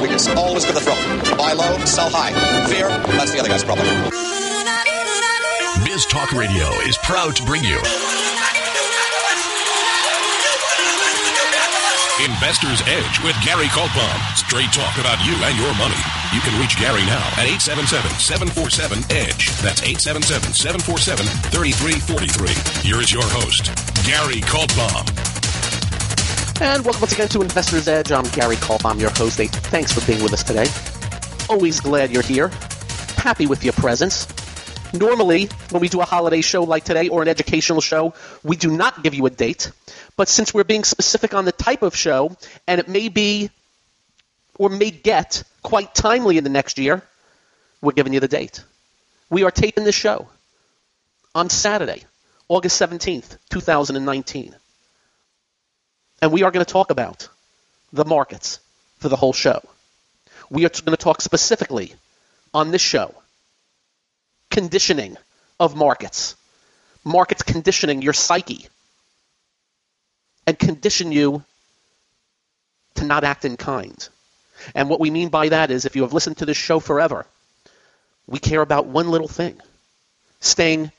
weakness. Always to the throat. Buy low, sell high. Fear, that's the other guy's problem. Biz Talk Radio is proud to bring you Investor's Edge with Gary Kaltbaum. Straight talk about you and your money. You can reach Gary now at 877-747-EDGE. That's 877-747-3343. Here is your host, Gary Kaltbaum. And welcome once again to Investor's Edge. I'm Gary Kolb. I'm your host. Thanks for being with us today. Always glad you're here. Happy with your presence. Normally, when we do a holiday show like today or an educational show, we do not give you a date. But since we're being specific on the type of show, and it may be or may get quite timely in the next year, we're giving you the date. We are taping this show on Saturday, August 17th, 2019. And we are going to talk about the markets for the whole show. We are going to talk specifically on this show conditioning of markets, markets conditioning your psyche, and condition you to not act in kind. And what we mean by that is if you have listened to this show forever, we care about one little thing staying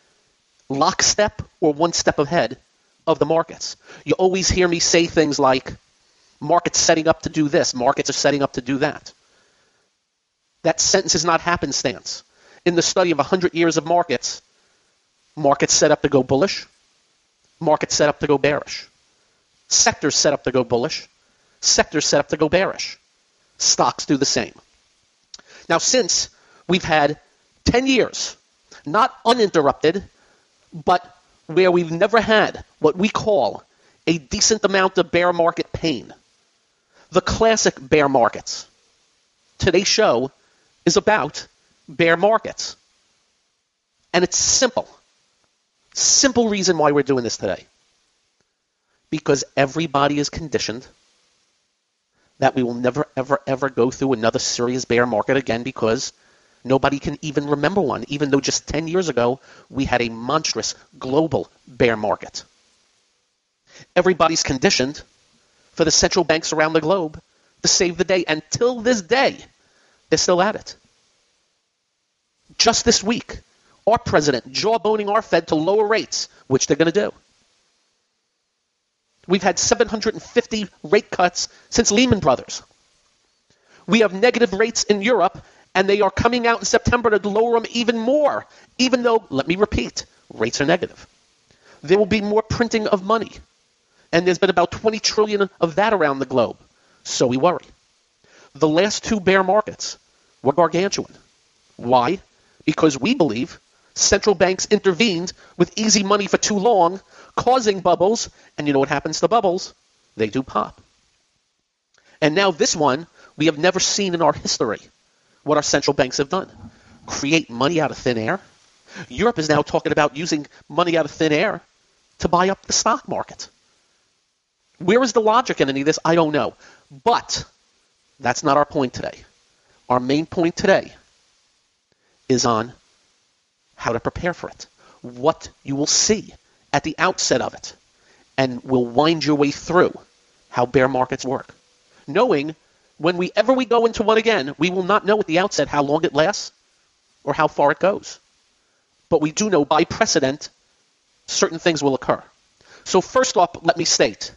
lockstep or one step ahead of the markets. You always hear me say things like, markets setting up to do this, markets are setting up to do that. That sentence is not happenstance. In the study of 100 years of markets, markets set up to go bullish, markets set up to go bearish. Sectors set up to go bullish, sectors set up to go bearish. Stocks do the same. Now, since we've had 10 years, not uninterrupted, but where we've never had what we call a decent amount of bear market pain. The classic bear markets. Today's show is about bear markets. And it's simple. Simple reason why we're doing this today. Because everybody is conditioned that we will never, ever, ever go through another serious bear market again because Nobody can even remember one, even though just 10 years ago we had a monstrous global bear market. Everybody's conditioned for the central banks around the globe to save the day. And till this day, they're still at it. Just this week, our president jawboning our Fed to lower rates, which they're going to do. We've had 750 rate cuts since Lehman Brothers. We have negative rates in Europe and they are coming out in September to lower them even more, even though, let me repeat, rates are negative. There will be more printing of money, and there's been about 20 trillion of that around the globe. So we worry. The last two bear markets were gargantuan. Why? Because we believe central banks intervened with easy money for too long, causing bubbles, and you know what happens to bubbles? They do pop. And now this one we have never seen in our history what our central banks have done create money out of thin air. Europe is now talking about using money out of thin air to buy up the stock market. Where is the logic in any of this? I don't know. But that's not our point today. Our main point today is on how to prepare for it, what you will see at the outset of it, and we'll wind your way through how bear markets work, knowing when we ever we go into one again, we will not know at the outset how long it lasts or how far it goes. But we do know by precedent certain things will occur. So first off, let me state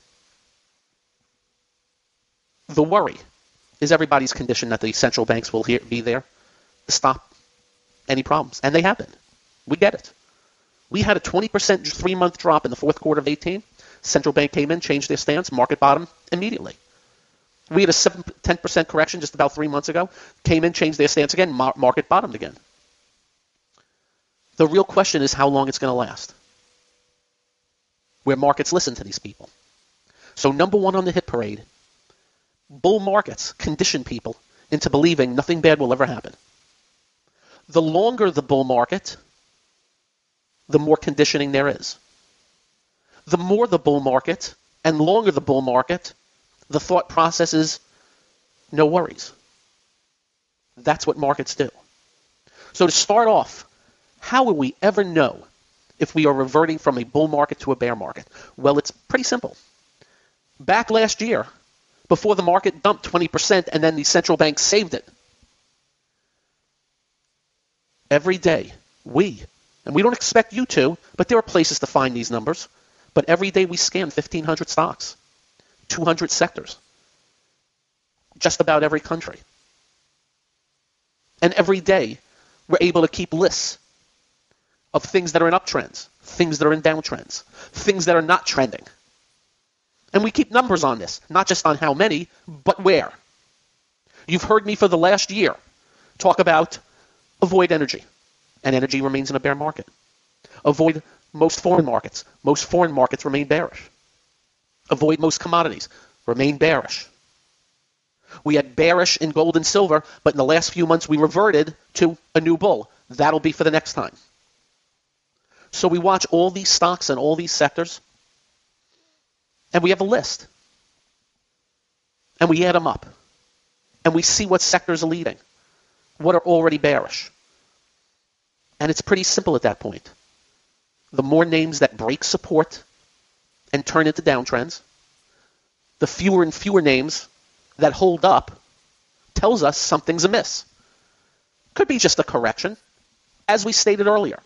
the worry is everybody's condition that the central banks will be there to stop any problems. And they have been. We get it. We had a 20% three month drop in the fourth quarter of 18. Central bank came in, changed their stance, market bottom immediately. We had a 7, 10% correction just about three months ago. Came in, changed their stance again, market bottomed again. The real question is how long it's going to last. Where markets listen to these people. So, number one on the hit parade bull markets condition people into believing nothing bad will ever happen. The longer the bull market, the more conditioning there is. The more the bull market and longer the bull market, the thought process is no worries. That's what markets do. So to start off, how will we ever know if we are reverting from a bull market to a bear market? Well, it's pretty simple. Back last year, before the market dumped 20% and then the central bank saved it. Every day, we, and we don't expect you to, but there are places to find these numbers, but every day we scan 1,500 stocks, 200 sectors, just about every country. And every day, we're able to keep lists of things that are in uptrends, things that are in downtrends, things that are not trending. And we keep numbers on this, not just on how many, but where. You've heard me for the last year talk about avoid energy, and energy remains in a bear market. Avoid most foreign markets. Most foreign markets remain bearish. Avoid most commodities. Remain bearish. We had bearish in gold and silver, but in the last few months we reverted to a new bull. That'll be for the next time. So we watch all these stocks and all these sectors, and we have a list. And we add them up. And we see what sectors are leading, what are already bearish. And it's pretty simple at that point. The more names that break support and turn into downtrends, the fewer and fewer names that hold up tells us something's amiss. Could be just a correction. As we stated earlier,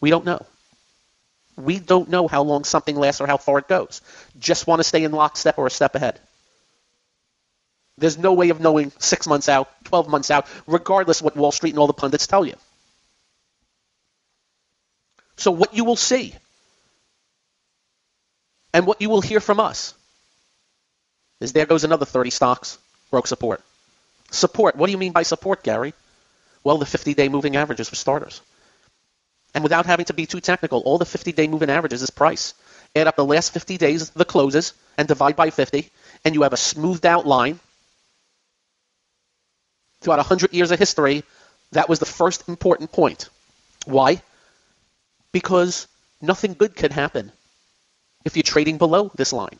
we don't know. We don't know how long something lasts or how far it goes. Just want to stay in lockstep or a step ahead. There's no way of knowing six months out, 12 months out, regardless what Wall Street and all the pundits tell you. So, what you will see and what you will hear from us is there goes another 30 stocks, broke support. Support. What do you mean by support, Gary? Well, the 50 day moving averages for starters. And without having to be too technical, all the 50 day moving averages is price. Add up the last 50 days, the closes, and divide by 50, and you have a smoothed out line. Throughout 100 years of history, that was the first important point. Why? Because nothing good can happen if you're trading below this line.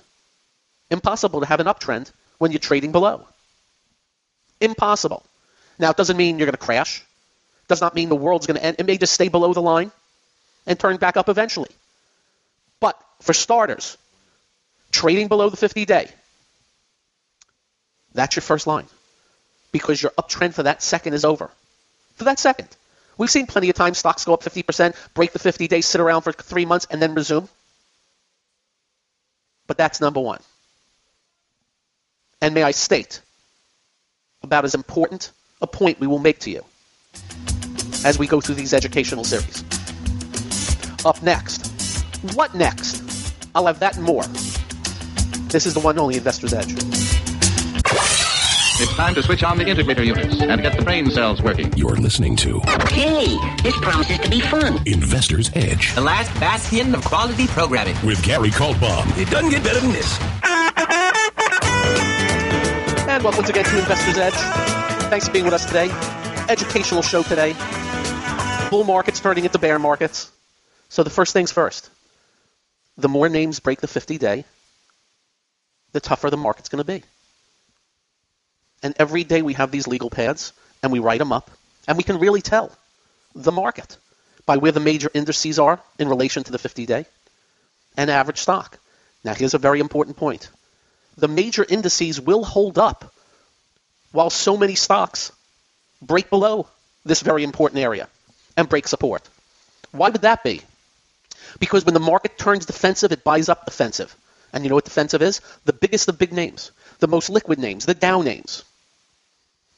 Impossible to have an uptrend when you're trading below. Impossible. Now, it doesn't mean you're going to crash. It Does not mean the world's going to end. It may just stay below the line and turn back up eventually. But for starters, trading below the 50 day, that's your first line because your uptrend for that second is over. For that second. We've seen plenty of times stocks go up 50%, break the 50 days, sit around for three months, and then resume. But that's number one. And may I state about as important a point we will make to you as we go through these educational series. Up next, what next? I'll have that and more. This is the one only Investor's Edge. It's time to switch on the integrator units and get the brain cells working. You're listening to Hey, this promises to be fun. Investor's Edge The last bastion of quality programming. with Gary Kaltbaum. It doesn't get better than this. And welcome once again to Investor's Edge. Thanks for being with us today. Educational show today. Bull markets turning into bear markets. So the first things first. The more names break the 50 day, the tougher the market's going to be. And every day we have these legal pads and we write them up and we can really tell the market by where the major indices are in relation to the 50 day and average stock. Now here's a very important point. The major indices will hold up while so many stocks break below this very important area and break support. Why would that be? Because when the market turns defensive, it buys up defensive. And you know what defensive is? The biggest of big names, the most liquid names, the down names.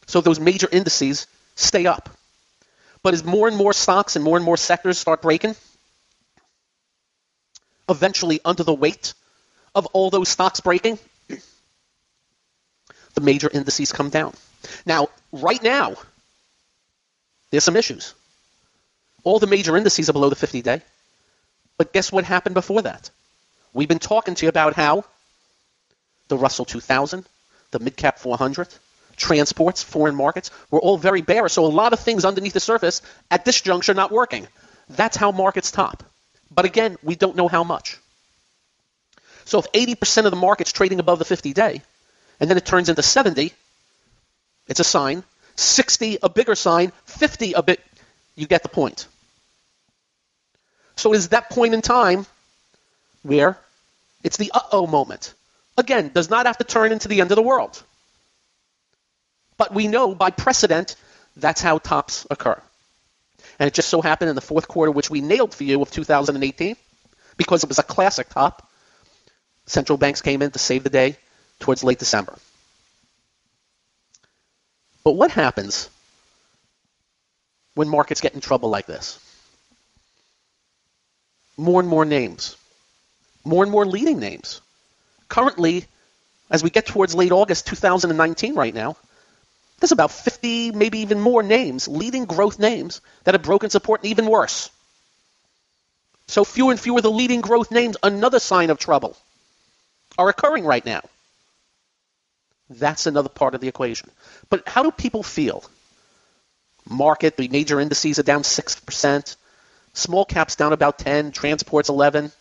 So those major indices stay up. But as more and more stocks and more and more sectors start breaking, eventually under the weight of all those stocks breaking, the major indices come down. Now, right now, there's some issues. All the major indices are below the 50 day. But guess what happened before that? We've been talking to you about how the Russell 2000, the Midcap 400, transports, foreign markets were all very bearish. So a lot of things underneath the surface at this juncture not working. That's how markets top. But again, we don't know how much. So if 80% of the market's trading above the 50 day, and then it turns into 70, it's a sign. 60, a bigger sign. 50, a bit. You get the point. So it is that point in time where it's the uh oh moment. Again, does not have to turn into the end of the world. But we know by precedent that's how tops occur. And it just so happened in the fourth quarter, which we nailed for you of 2018, because it was a classic top, central banks came in to save the day towards late December. But what happens when markets get in trouble like this? More and more names, more and more leading names. Currently, as we get towards late August 2019 right now, there's about 50, maybe even more names, leading growth names, that have broken support and even worse. So fewer and fewer the leading growth names, another sign of trouble, are occurring right now. That's another part of the equation. But how do people feel? Market, the major indices are down 6%, small caps down about 10, transports 11.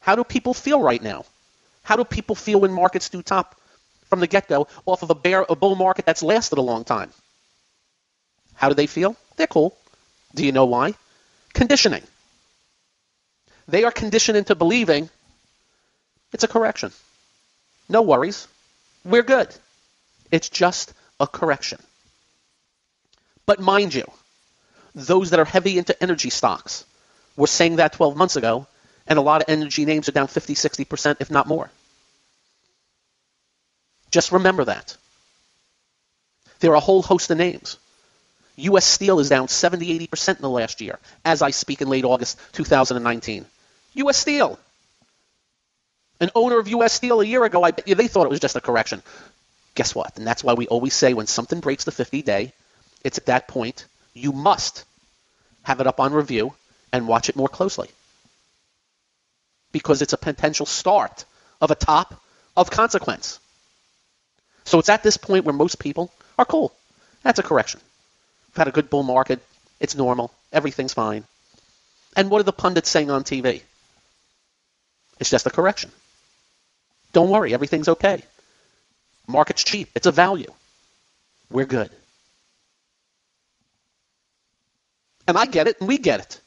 How do people feel right now? How do people feel when markets do top from the get-go off of a bear, a bull market that's lasted a long time? How do they feel? They're cool. Do you know why? Conditioning. They are conditioned into believing it's a correction. No worries. We're good. It's just a correction. But mind you, those that are heavy into energy stocks were saying that 12 months ago, and a lot of energy names are down 50, 60%, if not more. Just remember that. There are a whole host of names. U.S. Steel is down 70, 80% in the last year, as I speak in late August 2019. U.S. Steel. An owner of U.S. Steel a year ago, I bet you they thought it was just a correction. Guess what? And that's why we always say when something breaks the 50 day, it's at that point you must have it up on review and watch it more closely. Because it's a potential start of a top of consequence. So it's at this point where most people are cool. That's a correction. We've had a good bull market. It's normal. Everything's fine. And what are the pundits saying on TV? It's just a correction. Don't worry, everything's okay. Market's cheap. It's a value. We're good. And I get it, and we get it.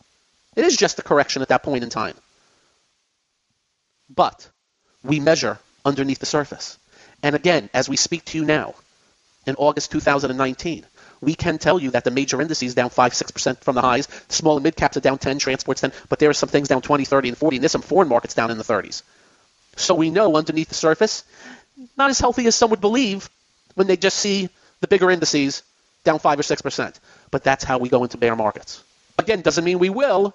It is just a correction at that point in time. But we measure underneath the surface. And again, as we speak to you now, in August 2019, we can tell you that the major indices down 5 6% from the highs. The small and mid caps are down 10, transports 10, but there are some things down 20, 30, and 40, and there's some foreign markets down in the 30s. So we know underneath the surface, not as healthy as some would believe when they just see the bigger indices down 5 or 6%. But that's how we go into bear markets. Again, doesn't mean we will,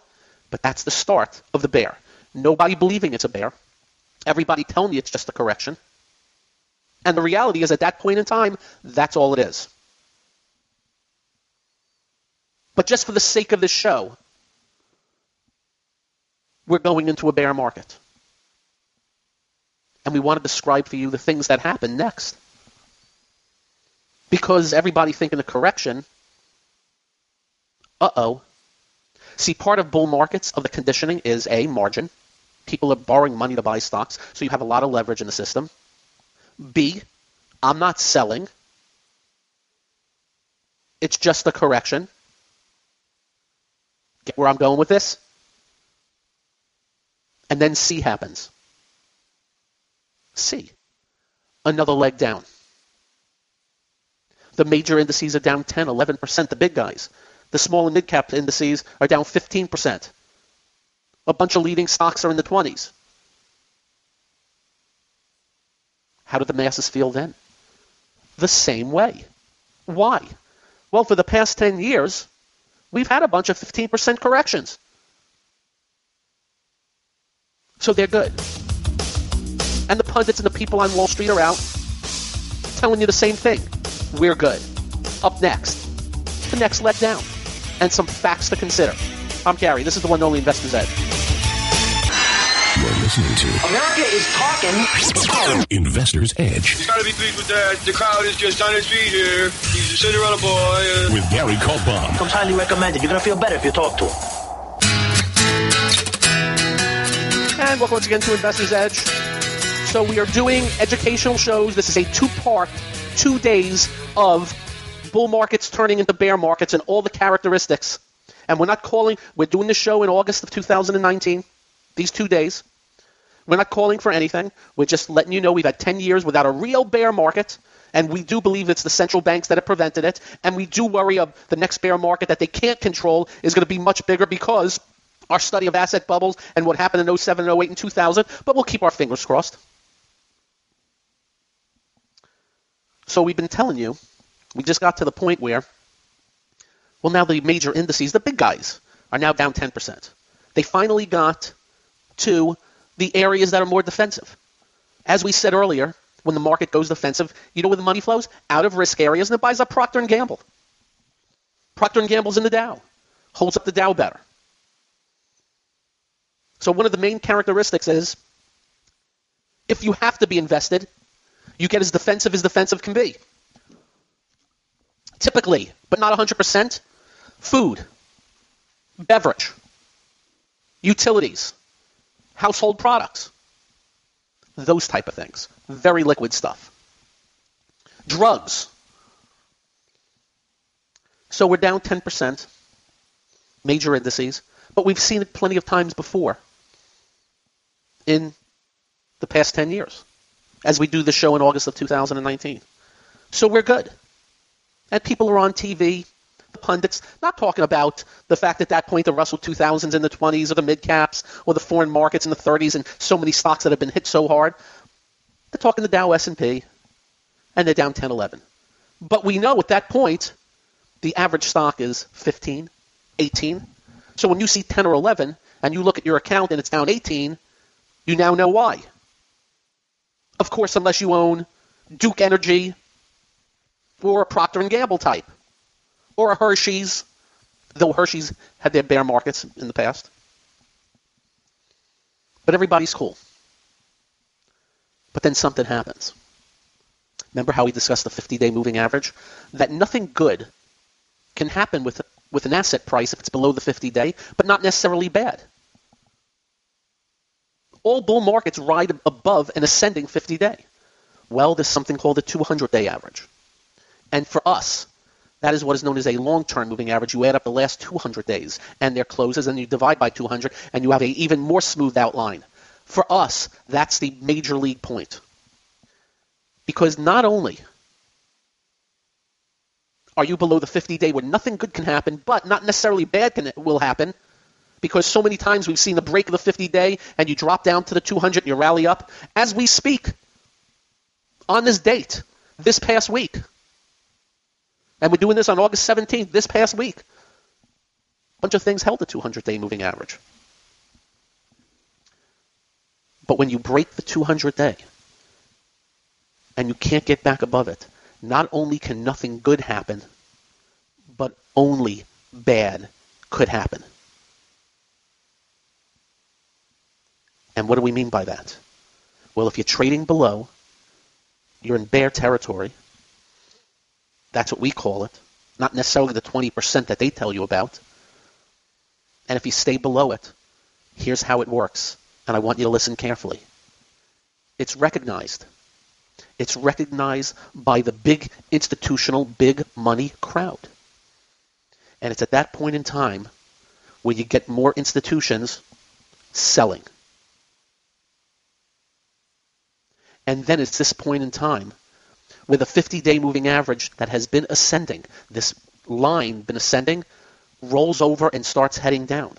but that's the start of the bear. Nobody believing it's a bear. Everybody telling you it's just a correction. And the reality is, at that point in time, that's all it is. But just for the sake of this show, we're going into a bear market. And we want to describe for you the things that happen next. Because everybody thinking a correction, uh oh. See, part of bull markets of the conditioning is A, margin. People are borrowing money to buy stocks, so you have a lot of leverage in the system. B, I'm not selling. It's just a correction. Get where I'm going with this? And then C happens. C. Another leg down. The major indices are down 10, 11%, the big guys. The small and mid cap indices are down 15%. A bunch of leading stocks are in the 20s. How do the masses feel then? The same way. Why? Well, for the past 10 years, we've had a bunch of 15% corrections. So they're good. And the pundits and the people on Wall Street are out telling you the same thing. We're good. Up next, the next let down, and some facts to consider. I'm Gary. This is the one and only Investor's Edge. You're listening to America is talking. Investor's Edge He's gotta be pleased with that. The crowd is just on his feet here. He's a Cinderella boy. Uh, with Gary Kaltbaum. Comes highly recommended. You're gonna feel better if you talk to him. And welcome once again to Investor's Edge. So we are doing educational shows. This is a two-part, two days of bull markets turning into bear markets and all the characteristics. And we're not calling, we're doing the show in August of 2019, these two days. We're not calling for anything. We're just letting you know we've had 10 years without a real bear market, and we do believe it's the central banks that have prevented it, and we do worry of the next bear market that they can't control is going to be much bigger because our study of asset bubbles and what happened in 07 and 08 and 2000, but we'll keep our fingers crossed. So we've been telling you, we just got to the point where, well, now the major indices, the big guys, are now down 10%. They finally got to the areas that are more defensive. As we said earlier, when the market goes defensive, you know where the money flows? Out of risk areas, and it buys up Procter & Gamble. Procter & Gamble's in the Dow. Holds up the Dow better. So one of the main characteristics is if you have to be invested, you get as defensive as defensive can be. Typically, but not 100%, food, beverage, utilities, household products, those type of things. Very liquid stuff. Drugs. So we're down 10%, major indices, but we've seen it plenty of times before in the past 10 years as we do the show in August of 2019. So we're good. And people are on TV, the pundits, not talking about the fact at that point the Russell 2000s in the 20s or the mid caps or the foreign markets in the 30s and so many stocks that have been hit so hard. They're talking the Dow S&P and they're down 10, 11. But we know at that point the average stock is 15, 18. So when you see 10 or 11 and you look at your account and it's down 18, you now know why. Of course, unless you own Duke Energy or a Procter & Gamble type or a Hershey's, though Hershey's had their bear markets in the past. But everybody's cool. But then something happens. Remember how we discussed the 50-day moving average? That nothing good can happen with with an asset price if it's below the 50-day, but not necessarily bad all bull markets ride above an ascending 50 day. Well, there's something called the 200 day average. And for us, that is what is known as a long term moving average. You add up the last 200 days and their closes, and you divide by 200, and you have an even more smooth outline. For us, that's the major league point. Because not only are you below the 50 day where nothing good can happen, but not necessarily bad can, will happen, because so many times we've seen the break of the 50 day and you drop down to the 200 and you rally up. As we speak, on this date, this past week, and we're doing this on August 17th, this past week, a bunch of things held the 200 day moving average. But when you break the 200 day and you can't get back above it, not only can nothing good happen, but only bad could happen. And what do we mean by that? Well, if you're trading below, you're in bear territory. That's what we call it, not necessarily the 20% that they tell you about. And if you stay below it, here's how it works. And I want you to listen carefully. It's recognized. It's recognized by the big institutional, big money crowd. And it's at that point in time where you get more institutions selling. And then it's this point in time with a 50-day moving average that has been ascending, this line been ascending, rolls over and starts heading down.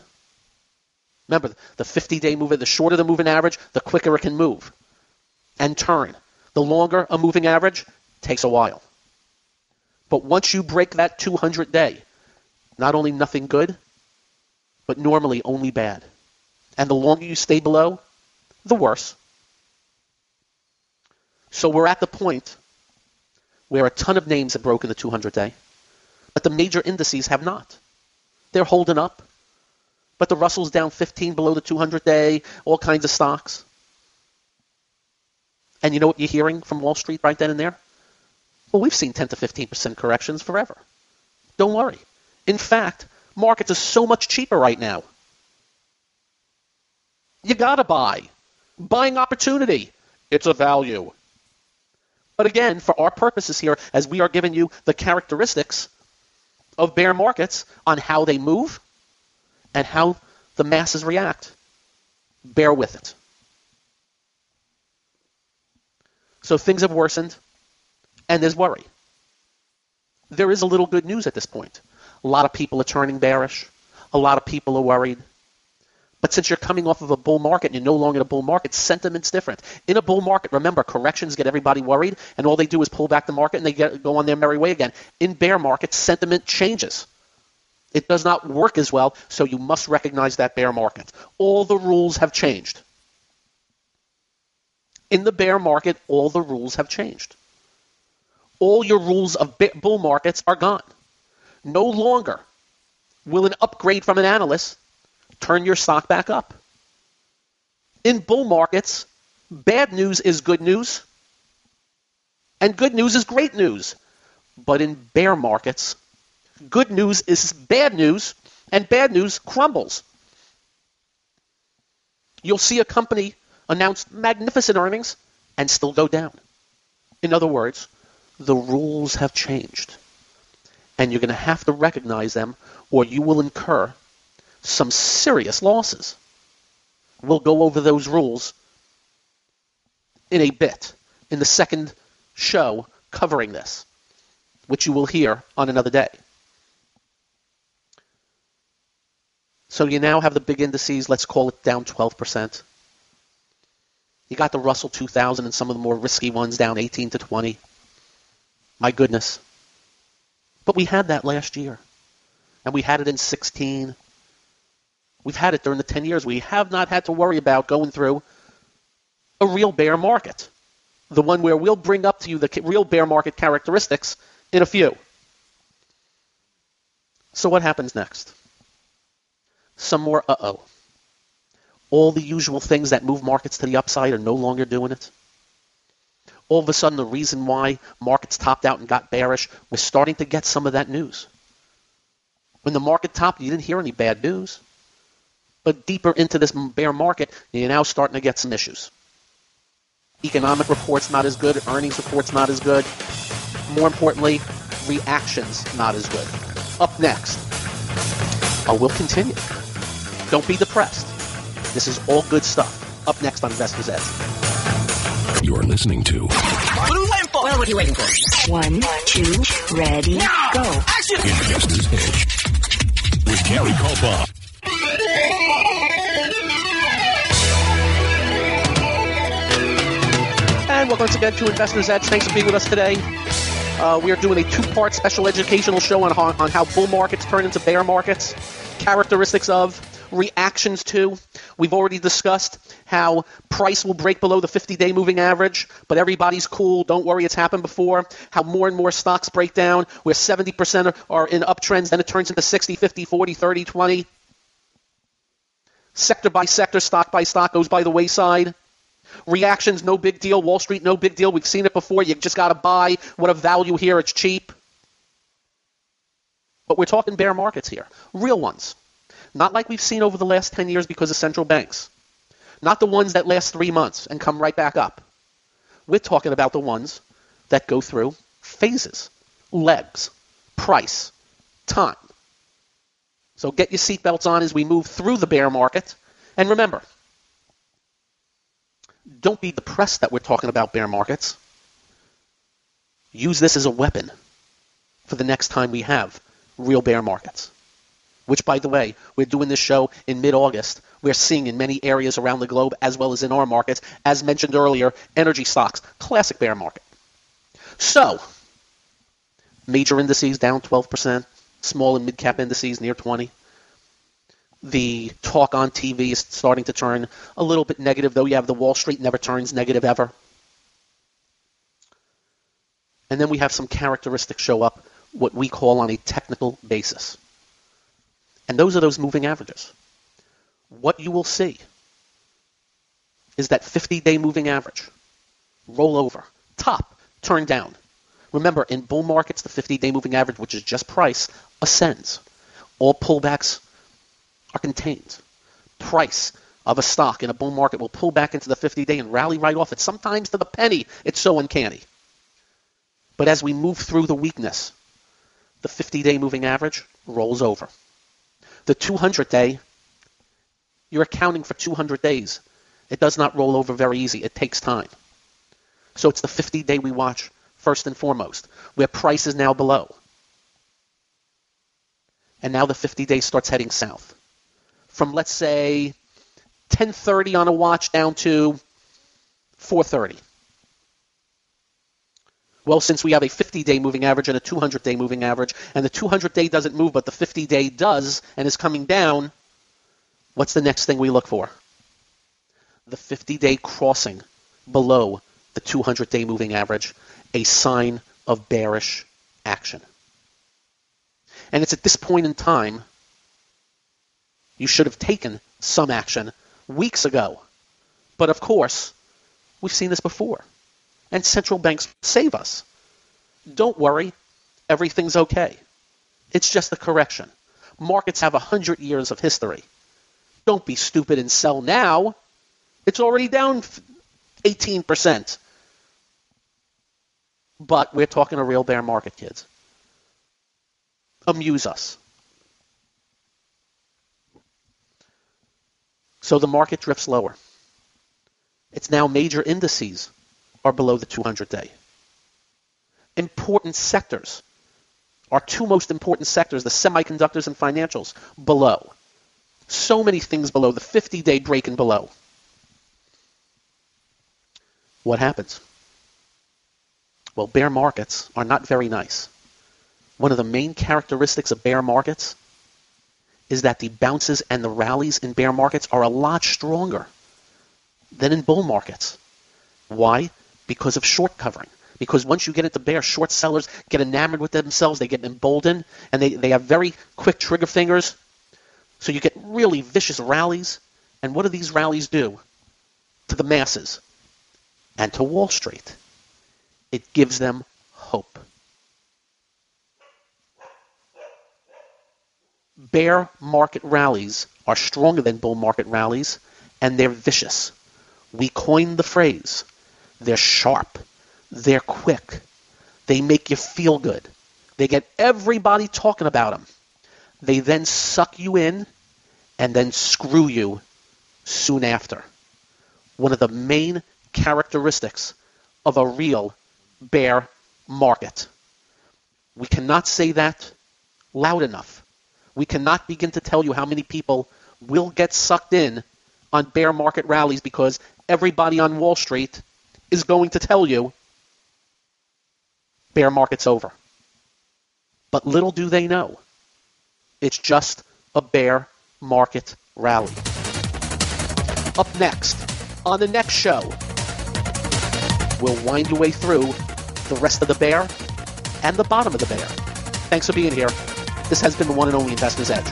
Remember, the 50-day moving, the shorter the moving average, the quicker it can move and turn. The longer a moving average takes a while. But once you break that 200 day, not only nothing good, but normally only bad. And the longer you stay below, the worse. So we're at the point where a ton of names have broken the 200 day, but the major indices have not. They're holding up, but the Russell's down 15 below the 200 day, all kinds of stocks. And you know what you're hearing from Wall Street right then and there? Well, we've seen 10 to 15% corrections forever. Don't worry. In fact, markets are so much cheaper right now. You got to buy. Buying opportunity. It's a value. But again, for our purposes here, as we are giving you the characteristics of bear markets on how they move and how the masses react, bear with it. So things have worsened, and there's worry. There is a little good news at this point. A lot of people are turning bearish. A lot of people are worried. But since you're coming off of a bull market and you're no longer in a bull market, sentiment's different. In a bull market, remember, corrections get everybody worried, and all they do is pull back the market and they get, go on their merry way again. In bear markets, sentiment changes. It does not work as well, so you must recognize that bear market. All the rules have changed. In the bear market, all the rules have changed. All your rules of bull markets are gone. No longer will an upgrade from an analyst turn your stock back up. In bull markets, bad news is good news, and good news is great news. But in bear markets, good news is bad news, and bad news crumbles. You'll see a company announce magnificent earnings and still go down. In other words, the rules have changed. And you're going to have to recognize them, or you will incur some serious losses. We'll go over those rules in a bit in the second show covering this, which you will hear on another day. So you now have the big indices, let's call it down 12%. You got the Russell 2000 and some of the more risky ones down 18 to 20. My goodness. But we had that last year. And we had it in 16. We've had it during the 10 years. We have not had to worry about going through a real bear market. The one where we'll bring up to you the real bear market characteristics in a few. So what happens next? Some more uh-oh. All the usual things that move markets to the upside are no longer doing it. All of a sudden, the reason why markets topped out and got bearish, we're starting to get some of that news. When the market topped, you didn't hear any bad news. But deeper into this bear market, you're now starting to get some issues. Economic reports not as good, earnings reports not as good. More importantly, reactions not as good. Up next, I will continue. Don't be depressed. This is all good stuff. Up next on Investor's Edge. You're listening to What are we waiting for? Well, what are you waiting for? One, two, ready, now. go. Action! Investor's Edge with Gary Kaltbaum. And welcome once again to Investor's Edge. Thanks for being with us today. Uh, we are doing a two-part special educational show on, on, on how bull markets turn into bear markets, characteristics of, reactions to. We've already discussed how price will break below the 50-day moving average, but everybody's cool. Don't worry, it's happened before. How more and more stocks break down, where 70% are in uptrends, then it turns into 60, 50, 40, 30, 20. Sector by sector, stock by stock goes by the wayside. Reactions, no big deal. Wall Street, no big deal. We've seen it before. You just got to buy. What a value here. It's cheap. But we're talking bear markets here. Real ones. Not like we've seen over the last 10 years because of central banks. Not the ones that last three months and come right back up. We're talking about the ones that go through phases, legs, price, time. So get your seatbelts on as we move through the bear market. And remember, don't be depressed that we're talking about bear markets. Use this as a weapon for the next time we have real bear markets. Which, by the way, we're doing this show in mid August. We're seeing in many areas around the globe, as well as in our markets, as mentioned earlier, energy stocks, classic bear market. So, major indices down 12%, small and mid cap indices near 20 the talk on TV is starting to turn a little bit negative, though you have the Wall Street never turns negative ever. And then we have some characteristics show up, what we call on a technical basis. And those are those moving averages. What you will see is that 50 day moving average, roll over, top, turn down. Remember, in bull markets, the 50 day moving average, which is just price, ascends. All pullbacks are contained. Price of a stock in a bull market will pull back into the 50 day and rally right off it, sometimes to the penny. It's so uncanny. But as we move through the weakness, the 50 day moving average rolls over. The 200 day, you're accounting for 200 days. It does not roll over very easy. It takes time. So it's the 50 day we watch first and foremost, where price is now below. And now the 50 day starts heading south. From let's say 1030 on a watch down to 430. Well, since we have a 50 day moving average and a 200 day moving average, and the 200 day doesn't move, but the 50 day does and is coming down, what's the next thing we look for? The 50 day crossing below the 200 day moving average, a sign of bearish action. And it's at this point in time you should have taken some action weeks ago. But of course, we've seen this before and central banks save us. Don't worry, everything's okay. It's just a correction. Markets have 100 years of history. Don't be stupid and sell now. It's already down 18%. But we're talking a real bear market, kids. Amuse us. So the market drifts lower. It's now major indices are below the 200 day. Important sectors, our two most important sectors, the semiconductors and financials, below. So many things below, the 50 day break and below. What happens? Well, bear markets are not very nice. One of the main characteristics of bear markets is that the bounces and the rallies in bear markets are a lot stronger than in bull markets. Why? because of short covering. Because once you get into bear, short sellers get enamored with themselves, they get emboldened, and they, they have very quick trigger fingers. So you get really vicious rallies. And what do these rallies do to the masses and to Wall Street? It gives them hope. Bear market rallies are stronger than bull market rallies, and they're vicious. We coined the phrase they're sharp. They're quick. They make you feel good. They get everybody talking about them. They then suck you in and then screw you soon after. One of the main characteristics of a real bear market. We cannot say that loud enough. We cannot begin to tell you how many people will get sucked in on bear market rallies because everybody on Wall Street is going to tell you bear market's over. But little do they know, it's just a bear market rally. Up next, on the next show, we'll wind your way through the rest of the bear and the bottom of the bear. Thanks for being here. This has been the one and only Investor's Edge.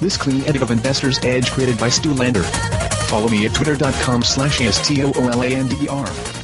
This clean edit of Investor's Edge created by Stu Lander. Follow me at twitter.com slash S-T-O-O-L-A-N-D-E-R.